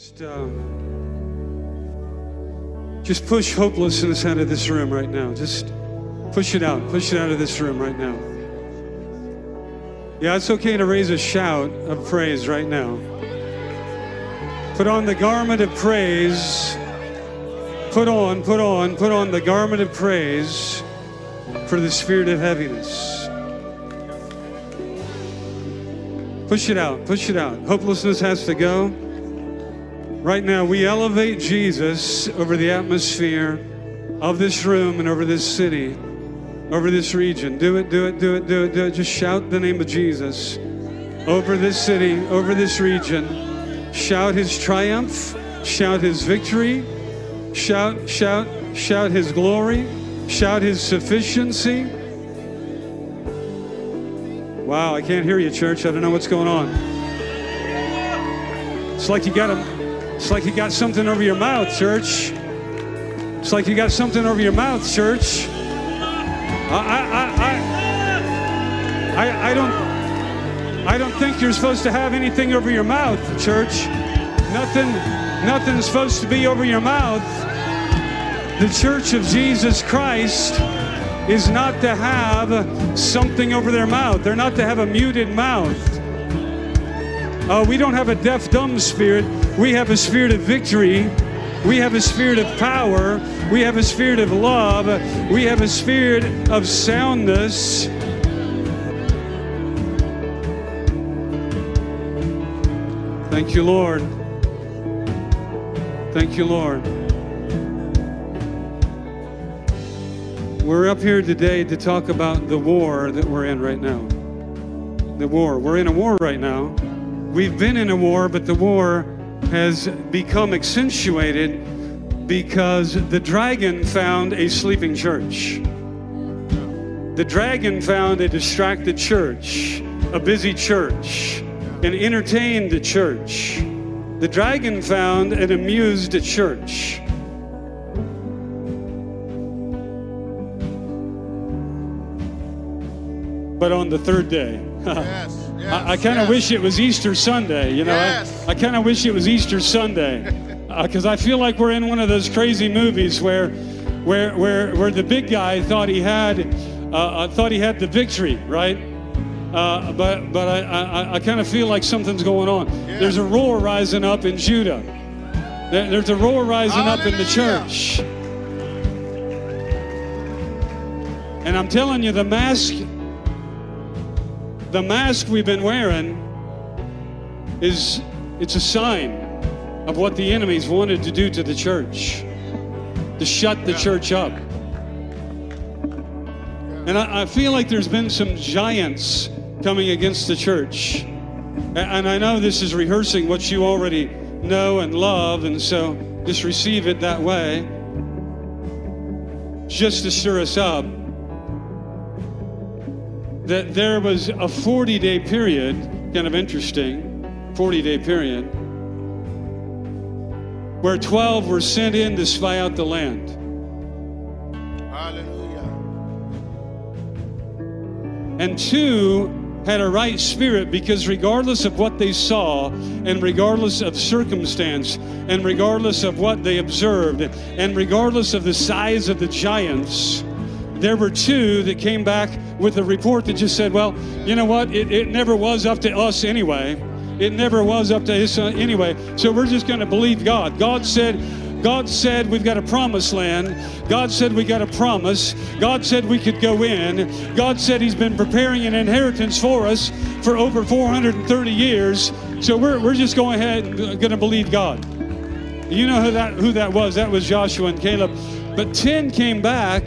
Just, uh, just push hopelessness out of this room right now. Just push it out. Push it out of this room right now. Yeah, it's okay to raise a shout of praise right now. Put on the garment of praise. Put on, put on, put on the garment of praise for the spirit of heaviness. Push it out, push it out. Hopelessness has to go. Right now, we elevate Jesus over the atmosphere of this room and over this city, over this region. Do it, do it, do it, do it, do it. Just shout the name of Jesus over this city, over this region. Shout his triumph, shout his victory, shout, shout, shout his glory, shout his sufficiency. Wow, I can't hear you, church. I don't know what's going on. It's like you got a it's like you got something over your mouth, church. It's like you got something over your mouth, church. I, I, I, I, I don't, I don't think you're supposed to have anything over your mouth, church. Nothing, nothing's supposed to be over your mouth. The Church of Jesus Christ is not to have something over their mouth. They're not to have a muted mouth. Uh, we don't have a deaf, dumb spirit. We have a spirit of victory. We have a spirit of power. We have a spirit of love. We have a spirit of soundness. Thank you, Lord. Thank you, Lord. We're up here today to talk about the war that we're in right now. The war. We're in a war right now. We've been in a war, but the war has become accentuated because the dragon found a sleeping church. The dragon found a distracted church, a busy church, an entertained church. The dragon found an amused church. But on the third day, Yes, I, I kind of yes. wish it was Easter Sunday, you know. Yes. I, I kind of wish it was Easter Sunday, because I feel like we're in one of those crazy movies where, where, where, where the big guy thought he had, uh, uh, thought he had the victory, right? Uh, but but I, I, I kind of feel like something's going on. There's a roar rising up in Judah. There- There's a roar rising up in the church. And I'm telling you, the mask the mask we've been wearing is it's a sign of what the enemies wanted to do to the church to shut the church up. And I, I feel like there's been some giants coming against the church. And i know this is rehearsing what you already know and love and so just receive it that way. Just to stir us up that there was a 40 day period, kind of interesting, 40 day period, where 12 were sent in to spy out the land. Hallelujah. And two had a right spirit because regardless of what they saw, and regardless of circumstance, and regardless of what they observed, and regardless of the size of the giants, there were two that came back with a report that just said, well, you know what? It, it never was up to us anyway. It never was up to us anyway. So we're just going to believe God. God said, God said we've got a promised land. God said we got a promise. God said we could go in. God said He's been preparing an inheritance for us for over 430 years. So we're, we're just going ahead and going to believe God. You know who that who that was? That was Joshua and Caleb. But 10 came back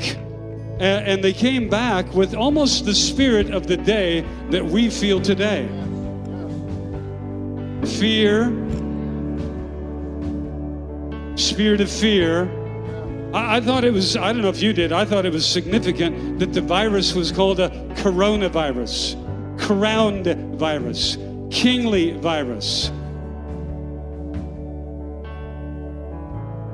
a- and they came back with almost the spirit of the day that we feel today. Fear, spirit of fear. I, I thought it was, I don't know if you did, I thought it was significant that the virus was called a coronavirus, crowned virus, kingly virus.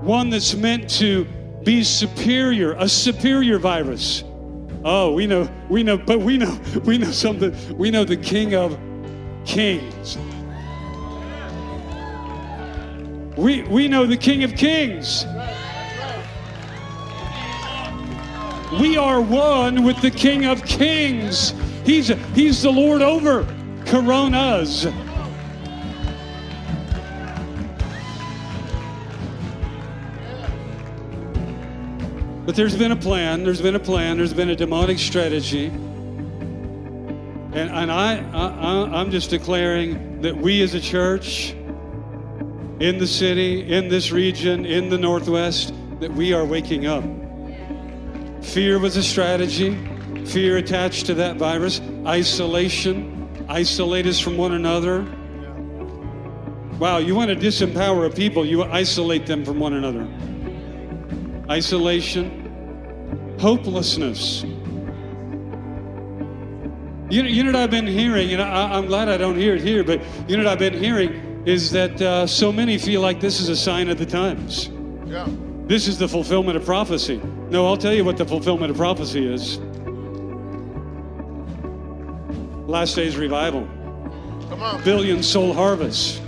One that's meant to be superior, a superior virus. Oh, we know, we know, but we know, we know something. We know the King of Kings. We, we know the King of Kings. We are one with the King of Kings. He's, he's the Lord over coronas. But there's been a plan, there's been a plan, there's been a demonic strategy. And, and I, I, I'm just declaring that we as a church in the city, in this region, in the Northwest, that we are waking up. Fear was a strategy, fear attached to that virus, isolation, isolate us from one another. Wow, you want to disempower a people, you isolate them from one another. Isolation, hopelessness. You know, you know what I've been hearing, and I, I'm glad I don't hear it here, but you know what I've been hearing is that uh, so many feel like this is a sign of the times. Yeah. This is the fulfillment of prophecy. No, I'll tell you what the fulfillment of prophecy is. Last days revival, Come on. billion soul harvest,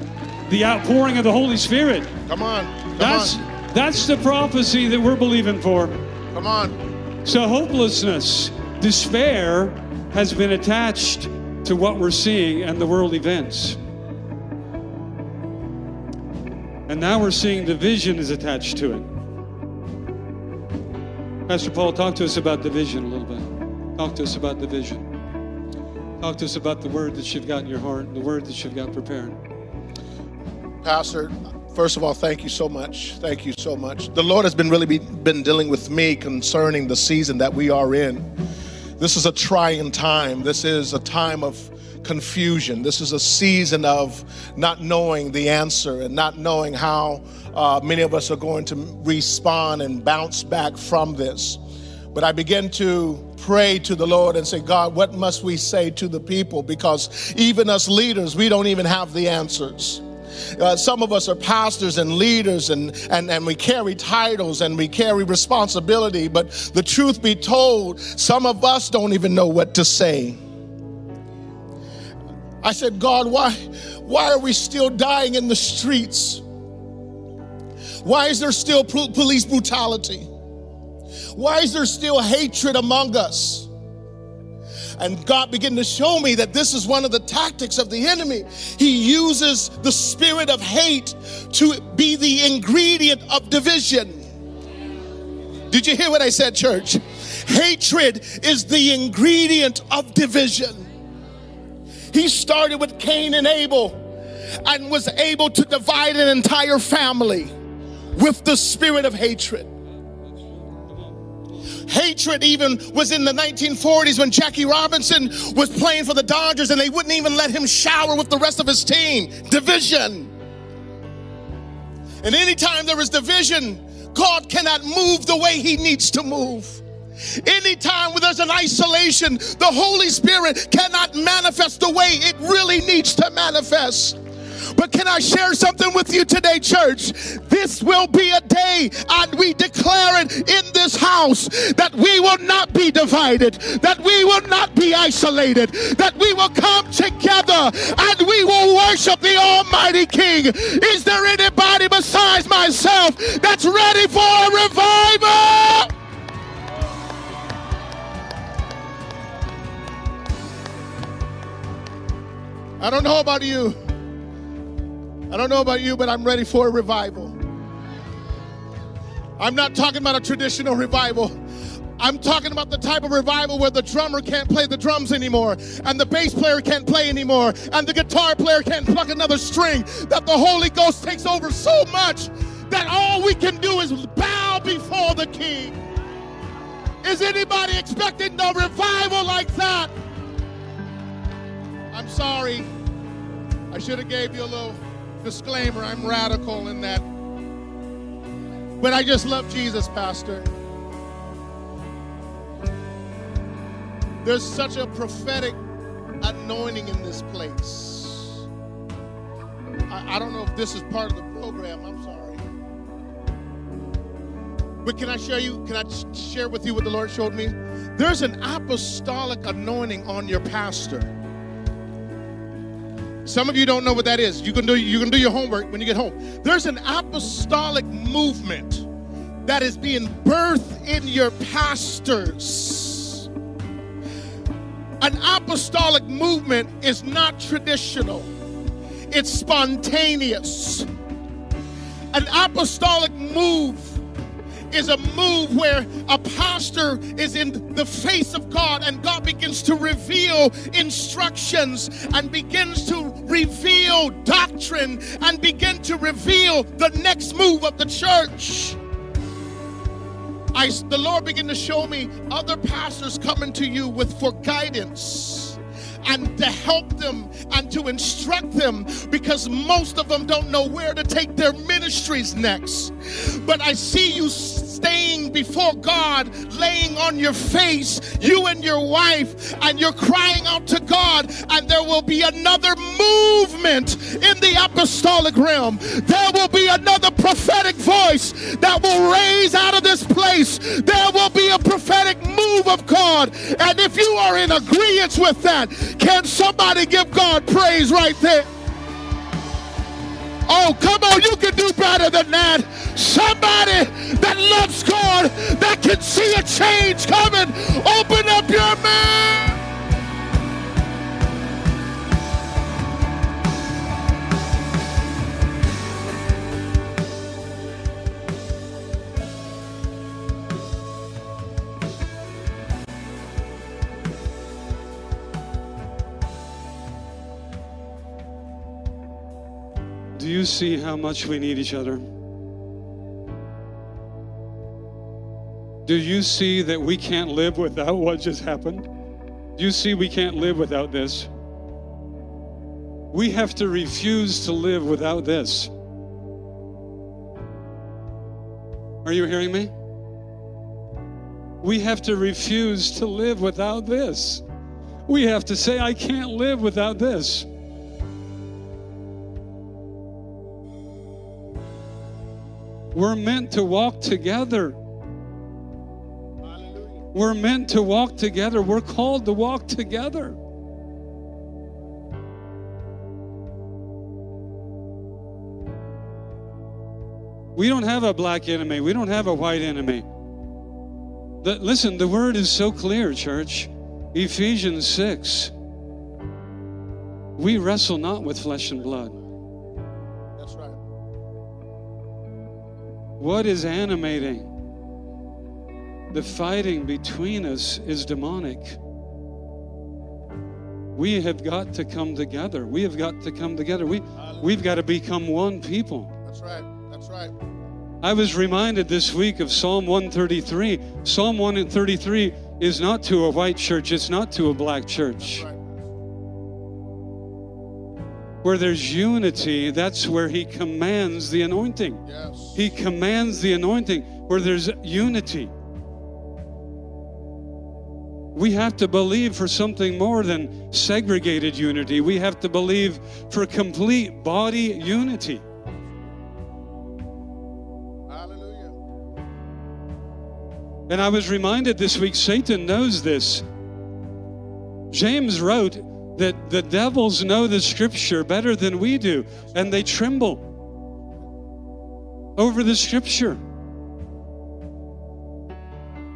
the outpouring of the Holy Spirit. Come on. Come That's on. that's the prophecy that we're believing for. Come on. So hopelessness, despair has been attached to what we're seeing and the world events. And now we're seeing division is attached to it. Pastor Paul, talk to us about division a little bit. Talk to us about division. Talk to us about the word that you've got in your heart, the word that you've got prepared. Pastor, first of all, thank you so much. Thank you so much. The Lord has been really be, been dealing with me concerning the season that we are in. This is a trying time. This is a time of confusion. This is a season of not knowing the answer and not knowing how uh, many of us are going to respond and bounce back from this. But I began to pray to the Lord and say, God, what must we say to the people? Because even us leaders, we don't even have the answers. Uh, some of us are pastors and leaders and, and, and we carry titles and we carry responsibility, but the truth be told, some of us don't even know what to say. I said, God, why, why are we still dying in the streets? Why is there still police brutality? Why is there still hatred among us? And God began to show me that this is one of the tactics of the enemy. He uses the spirit of hate to be the ingredient of division. Did you hear what I said, church? Hatred is the ingredient of division. He started with Cain and Abel and was able to divide an entire family with the spirit of hatred. Hatred even was in the 1940s when Jackie Robinson was playing for the Dodgers and they wouldn't even let him shower with the rest of his team. Division. And anytime there is division, God cannot move the way he needs to move. Anytime where there's an isolation, the Holy Spirit cannot manifest the way it really needs to manifest. But can I share something with you today, church? This will be a day, and we declare it in this house that we will not be divided, that we will not be isolated, that we will come together and we will worship the Almighty King. Is there anybody besides myself that's ready for a revival? I don't know about you. I don't know about you, but I'm ready for a revival. I'm not talking about a traditional revival. I'm talking about the type of revival where the drummer can't play the drums anymore, and the bass player can't play anymore, and the guitar player can't pluck another string. That the Holy Ghost takes over so much that all we can do is bow before the King. Is anybody expecting a revival like that? I'm sorry. I should have gave you a little disclaimer. I'm radical in that. But I just love Jesus, Pastor. There's such a prophetic anointing in this place. I, I don't know if this is part of the program. I'm sorry. But can I share you? Can I share with you what the Lord showed me? There's an apostolic anointing on your pastor. Some of you don't know what that is. You can do you can do your homework when you get home. There's an apostolic movement that is being birthed in your pastors. An apostolic movement is not traditional. It's spontaneous. An apostolic move is a move where a pastor is in the face of God and God begins to reveal instructions and begins to reveal doctrine and begin to reveal the next move of the church. I, the Lord began to show me other pastors coming to you with for guidance and to help them and to instruct them because most of them don't know where to take their ministries next. But I see you staying before God, laying on your face, you and your wife, and you're crying out to God, and there will be another movement in the apostolic realm. There will be another prophetic voice that will raise out of this place. There will be a prophetic of God. And if you are in agreement with that, can somebody give God praise right there? Oh, come on, you can do better than that. Somebody that loves God, that can see a change coming, open up your mouth. You see how much we need each other? Do you see that we can't live without what just happened? Do you see we can't live without this? We have to refuse to live without this. Are you hearing me? We have to refuse to live without this. We have to say, I can't live without this. We're meant to walk together. We're meant to walk together. We're called to walk together. We don't have a black enemy. We don't have a white enemy. The, listen, the word is so clear, church. Ephesians 6. We wrestle not with flesh and blood. What is animating? The fighting between us is demonic. We have got to come together. We have got to come together. We, we've got to become one people. That's right. That's right. I was reminded this week of Psalm 133. Psalm 133 is not to a white church, it's not to a black church. Right. Where there's unity, that's where He commands the anointing. Yes. He commands the anointing where there's unity. We have to believe for something more than segregated unity. We have to believe for complete body unity. Hallelujah. And I was reminded this week Satan knows this. James wrote that the devils know the scripture better than we do, and they tremble over the scripture.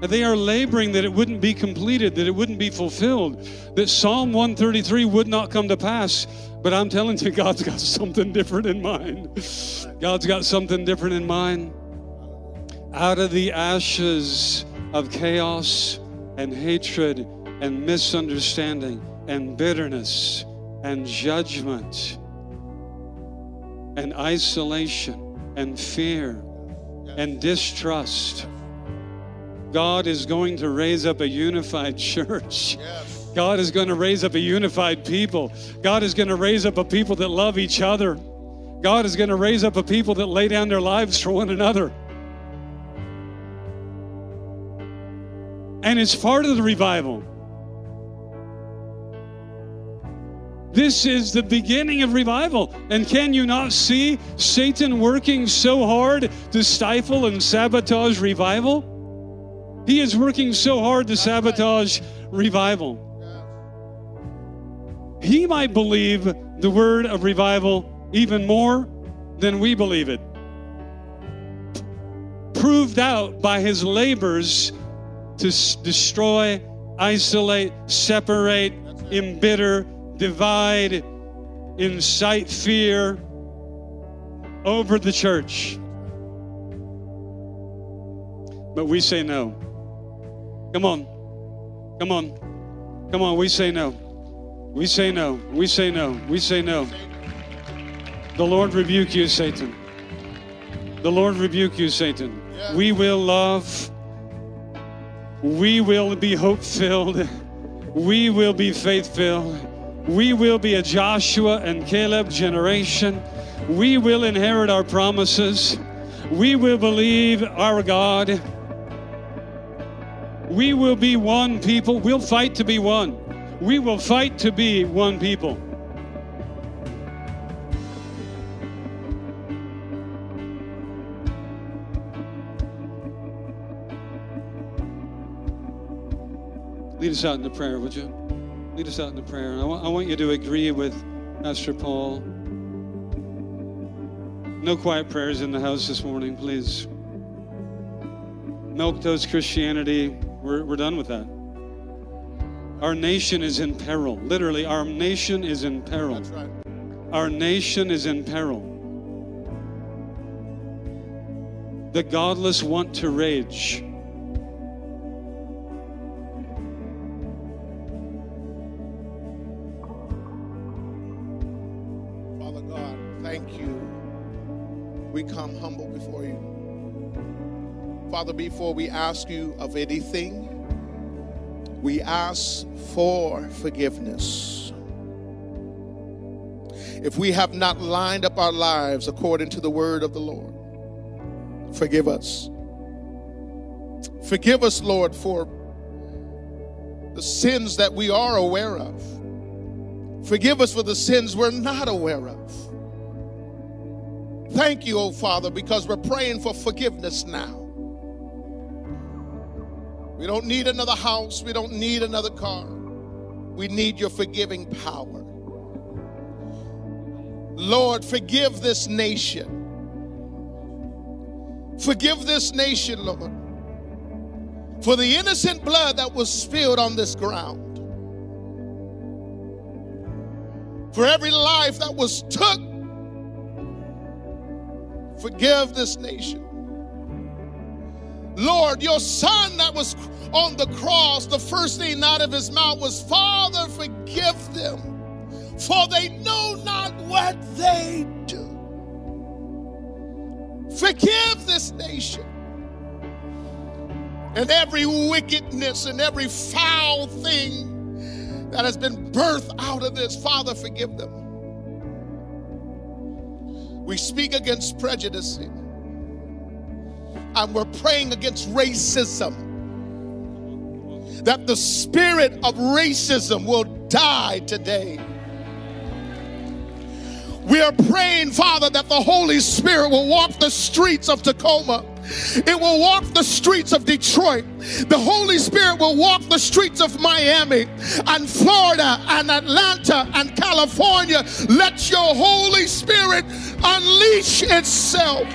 And they are laboring that it wouldn't be completed, that it wouldn't be fulfilled, that Psalm 133 would not come to pass. But I'm telling you, God's got something different in mind. God's got something different in mind. Out of the ashes of chaos and hatred and misunderstanding and bitterness and judgment and isolation and fear and distrust. God is going to raise up a unified church. Yes. God is going to raise up a unified people. God is going to raise up a people that love each other. God is going to raise up a people that lay down their lives for one another. And it's part of the revival. This is the beginning of revival. And can you not see Satan working so hard to stifle and sabotage revival? He is working so hard to sabotage revival. He might believe the word of revival even more than we believe it. Proved out by his labors to s- destroy, isolate, separate, embitter, divide, incite fear over the church. But we say no. Come on. Come on. Come on. We say no. We say no. We say no. We say no. The Lord rebuke you, Satan. The Lord rebuke you, Satan. We will love. We will be hope filled. We will be faith filled. We will be a Joshua and Caleb generation. We will inherit our promises. We will believe our God. We will be one people. We'll fight to be one. We will fight to be one people. Lead us out in the prayer, would you? Lead us out in the prayer. And I want, you to agree with Pastor Paul. No quiet prayers in the house this morning, please. Milk toast Christianity, we're, we're done with that. Our nation is in peril. Literally, our nation is in peril. That's right. Our nation is in peril. The godless want to rage. Thank you. We come humble before you. Father, before we ask you of anything, we ask for forgiveness. If we have not lined up our lives according to the word of the Lord, forgive us. Forgive us, Lord, for the sins that we are aware of. Forgive us for the sins we're not aware of. Thank you, oh Father, because we're praying for forgiveness now. We don't need another house, we don't need another car. We need your forgiving power. Lord, forgive this nation. Forgive this nation, Lord, for the innocent blood that was spilled on this ground. For every life that was took, forgive this nation. Lord, your son that was on the cross, the first thing out of his mouth was, Father, forgive them, for they know not what they do. Forgive this nation. And every wickedness and every foul thing that has been birthed out of this, Father, forgive them. We speak against prejudice and we're praying against racism. That the spirit of racism will die today. We are praying, Father, that the Holy Spirit will walk the streets of Tacoma. It will walk the streets of Detroit. The Holy Spirit will walk the streets of Miami and Florida and Atlanta and California. Let your Holy Spirit unleash itself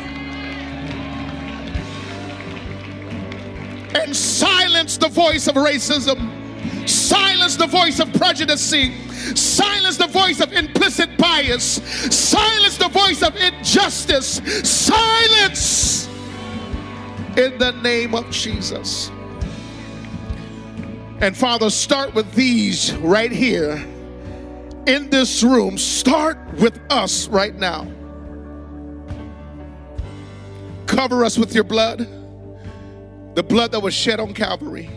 and silence the voice of racism, silence the voice of prejudice, silence the voice of implicit bias, silence the voice of injustice, silence in the name of Jesus. And Father, start with these right here in this room. Start with us right now. Cover us with your blood the blood that was shed on Calvary.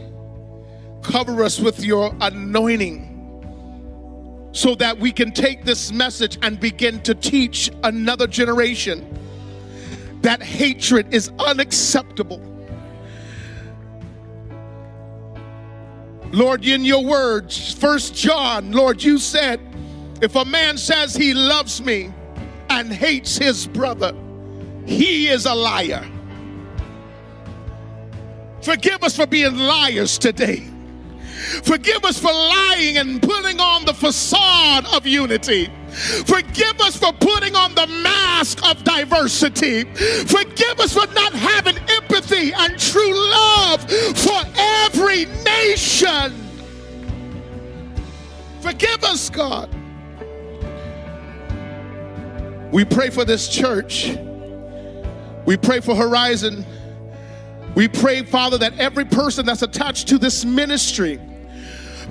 Cover us with your anointing so that we can take this message and begin to teach another generation that hatred is unacceptable. Lord, in your words, First John, Lord, you said, if a man says he loves me and hates his brother, he is a liar. Forgive us for being liars today. Forgive us for lying and putting on the facade of unity. Forgive us for putting on the mask of diversity. Forgive us for not having empathy and true love for every nation. Forgive us, God. We pray for this church. We pray for Horizon. We pray, Father, that every person that's attached to this ministry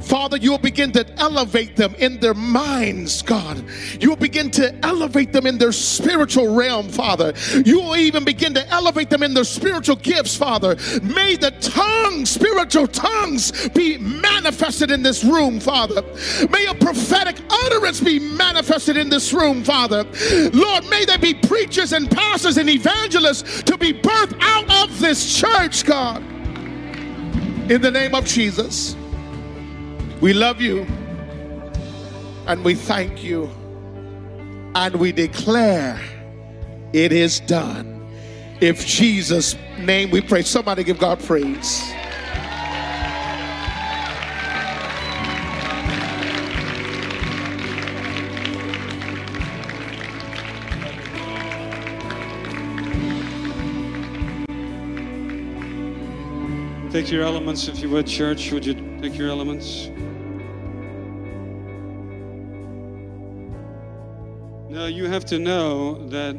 Father, you'll begin to elevate them in their minds, God. You'll begin to elevate them in their spiritual realm, Father. You will even begin to elevate them in their spiritual gifts, Father. May the tongues, spiritual tongues, be manifested in this room, Father. May a prophetic utterance be manifested in this room, Father. Lord, may there be preachers and pastors and evangelists to be birthed out of this church, God. In the name of Jesus. We love you and we thank you and we declare it is done. If Jesus' name we pray, somebody give God praise. Take your elements, if you would, church. Would you take your elements? No, you have to know that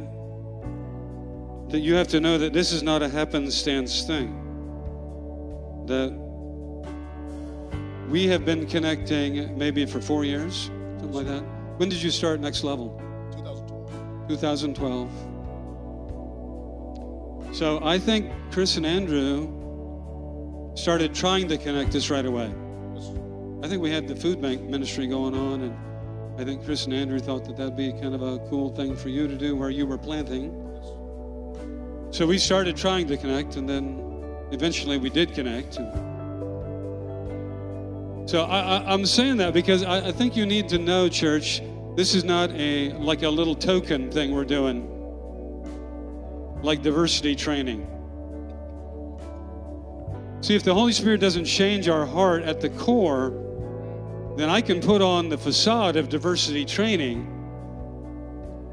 that you have to know that this is not a happenstance thing. That we have been connecting maybe for four years, something like that. When did you start Next Level? 2012. 2012. So I think Chris and Andrew started trying to connect us right away. I think we had the food bank ministry going on, and I think Chris and Andrew thought that that'd be kind of a cool thing for you to do where you were planting. So we started trying to connect, and then eventually we did connect. So I, am saying that because I, I think you need to know, church, this is not a like a little token thing we're doing, like diversity training. See, if the Holy Spirit doesn't change our heart at the core, then I can put on the facade of diversity training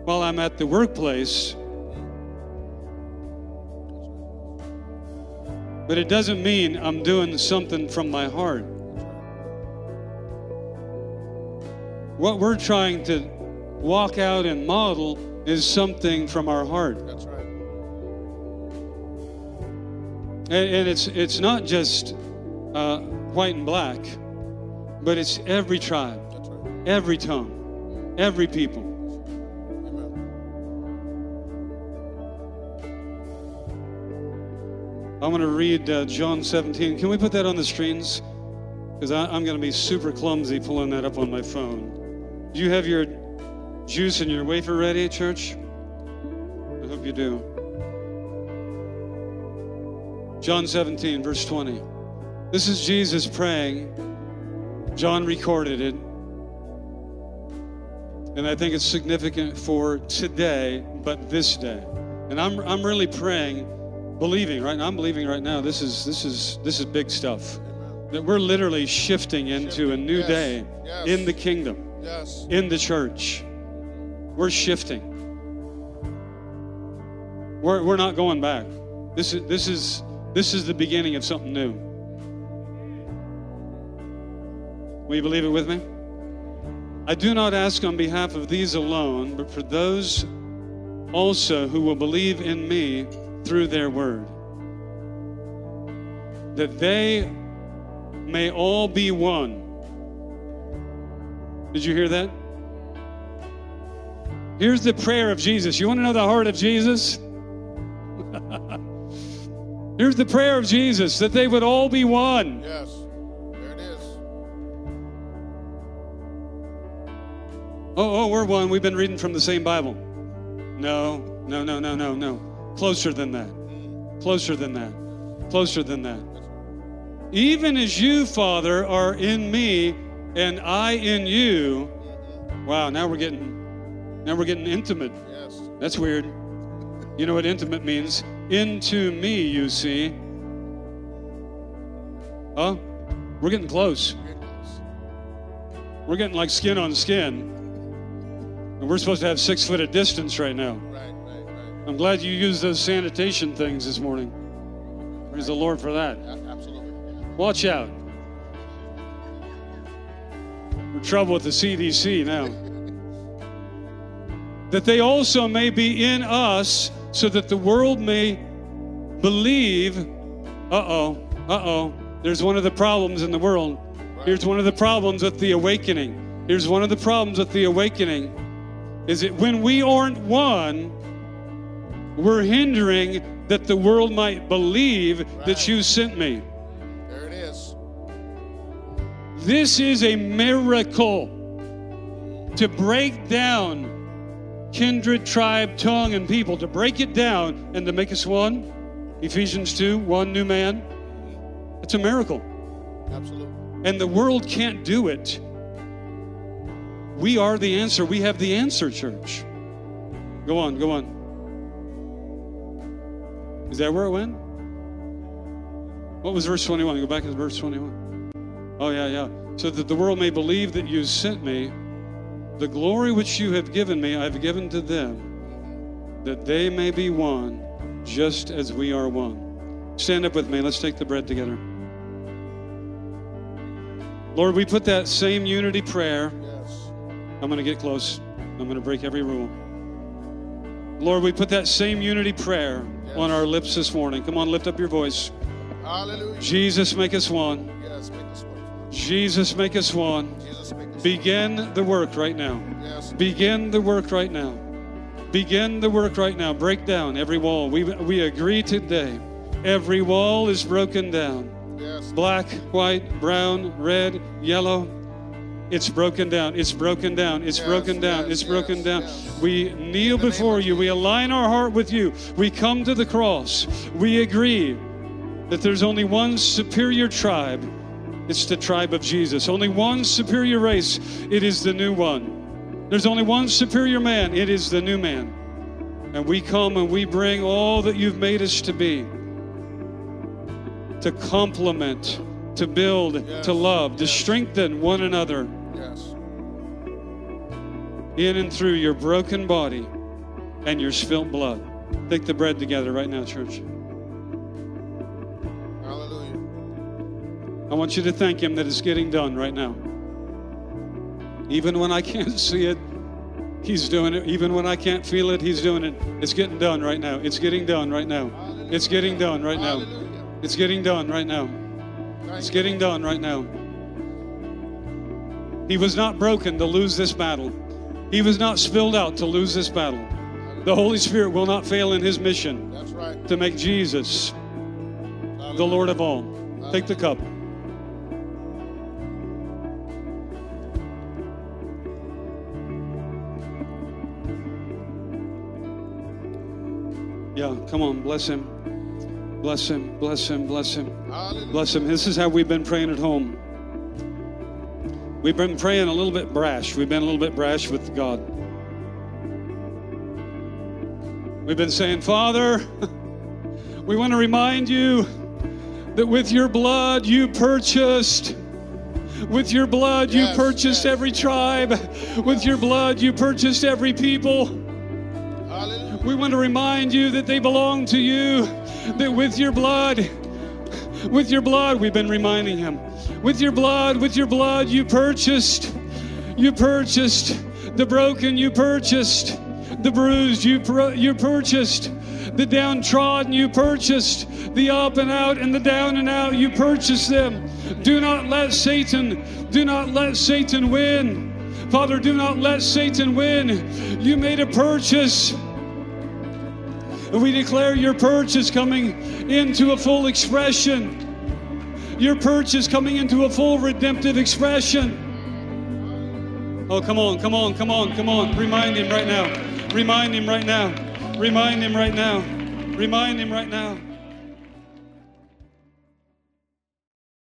while I'm at the workplace. But it doesn't mean I'm doing something from my heart. What we're trying to walk out and model is something from our heart. That's right. And, and it's, it's not just uh, white and black. But it's every tribe, right. every tongue, every people. Amen. I want to read uh, John 17. Can we put that on the screens? Because I'm going to be super clumsy pulling that up on my phone. Do you have your juice and your wafer ready, church? I hope you do. John 17, verse 20. This is Jesus praying John recorded it. And I think it's significant for today, but this day. And I'm, I'm really praying, believing right now. I'm believing right now. This is this is this is big stuff. That we're literally shifting into a new Yes. day Yes. in the kingdom, Yes. in the church. We're shifting. We're, we're not going back. This is this is this is the beginning of something new. Will you believe it with me? I do not ask on behalf of these alone, but for those also who will believe in me through their word, that they may all be one. Did you hear that? Here's the prayer of Jesus. You want to know the heart of Jesus? Here's the prayer of Jesus that they would all be one. Yes. Oh, oh, we're one. We've been reading from the same Bible. No, no, no, no, no, no. Closer than that. Closer than that. Closer than that. Even as you, Father, are in me and I in you. Wow, now we're getting now we're getting intimate. Yes. That's weird. You know what intimate means? Into me, you see. Huh? We're getting close. We're getting like skin on skin. We're supposed to have six foot of distance right now. Right, right, right. I'm glad you used those sanitation things this morning. Praise the Lord for that. Absolutely. Watch out. We're in trouble with the CDC now. that they also may be in us, so that the world may believe. Uh oh, uh oh. There's one of the problems in the world. Here's one of the problems with the awakening. Here's one of the problems with the awakening is that when we aren't one, we're hindering that the world might believe that you sent me. There it is. This is a miracle to break down kindred, tribe, tongue, and people, to break it down and to make us one. Ephesians 2 one new man. It's a miracle. Absolutely. And the world can't do it. We are the answer. We have the answer, church. Go on, go on. Is that where it went? What was verse 21? Go back to verse 21. Oh, yeah, yeah. So that the world may believe that you sent me, the glory which you have given me, I've given to them, that they may be one, just as we are one. Stand up with me. Let's take the bread together. Lord, we put that same unity prayer. I'm going to get close. I'm going to break every rule. Lord, we put that same unity prayer Yes. on our lips this morning. Come on, lift up your voice. Hallelujah. Jesus, make us one. Yes, make us one. Jesus, make us one. Jesus, make us Begin the work right now. Yes. Begin the work right now. Begin the work right now. Break down every wall. We, we agree today. Every wall is broken down. Yes. Black, white, brown, red, yellow. It's broken down. It's broken down. It's Yes, broken down. yes, it's broken yes, down. We kneel before you. We align our heart with you. We come to the cross. We agree that there's only one superior tribe. It's the tribe of Jesus. Only one superior race. It is the new one. There's only one superior man. It is the new man. And we come and we bring all that you've made us to be to complement, to build, to love, to strengthen one another. In and through your broken body and your spilt blood. Take the bread together right now, church. Hallelujah. I want you to thank Him that it's getting done right now. Even when I can't see it, He's doing it. Even when I can't feel it, He's doing it. It's getting done right now. It's getting done right now. It's getting done right now. Hallelujah. It's getting done right now. Thank It's you, getting done right now. He was not broken to lose this battle. He was not spilled out to lose this battle. The Holy Spirit will not fail in his mission That's right. to make Jesus the Lord of all. Take the cup. Yeah, come on, bless him. Bless him, bless him, bless him. Hallelujah. Bless him. This is how we've been praying at home. We've been praying a little bit brash. We've been a little bit brash with God. We've been saying, Father, we want to remind you that with your blood you purchased. With your blood you Yes, purchased yes. every tribe. With your blood you purchased every people. Hallelujah. We want to remind you that they belong to you, that with your blood, with your blood, we've been reminding him, with your blood, with your blood, you purchased, you purchased the broken, you purchased the bruised, you, pur- you purchased the downtrodden, you purchased the up and out and the down and out, you purchased them. Do not let Satan, do not let Satan win. Father, do not let Satan win. You made a purchase. And we declare your purchase coming into a full expression. Your purchase coming into a full redemptive expression. Oh, come on, come on, come on, come on. Remind him right now. Remind him right now. Remind him right now. Remind him right now.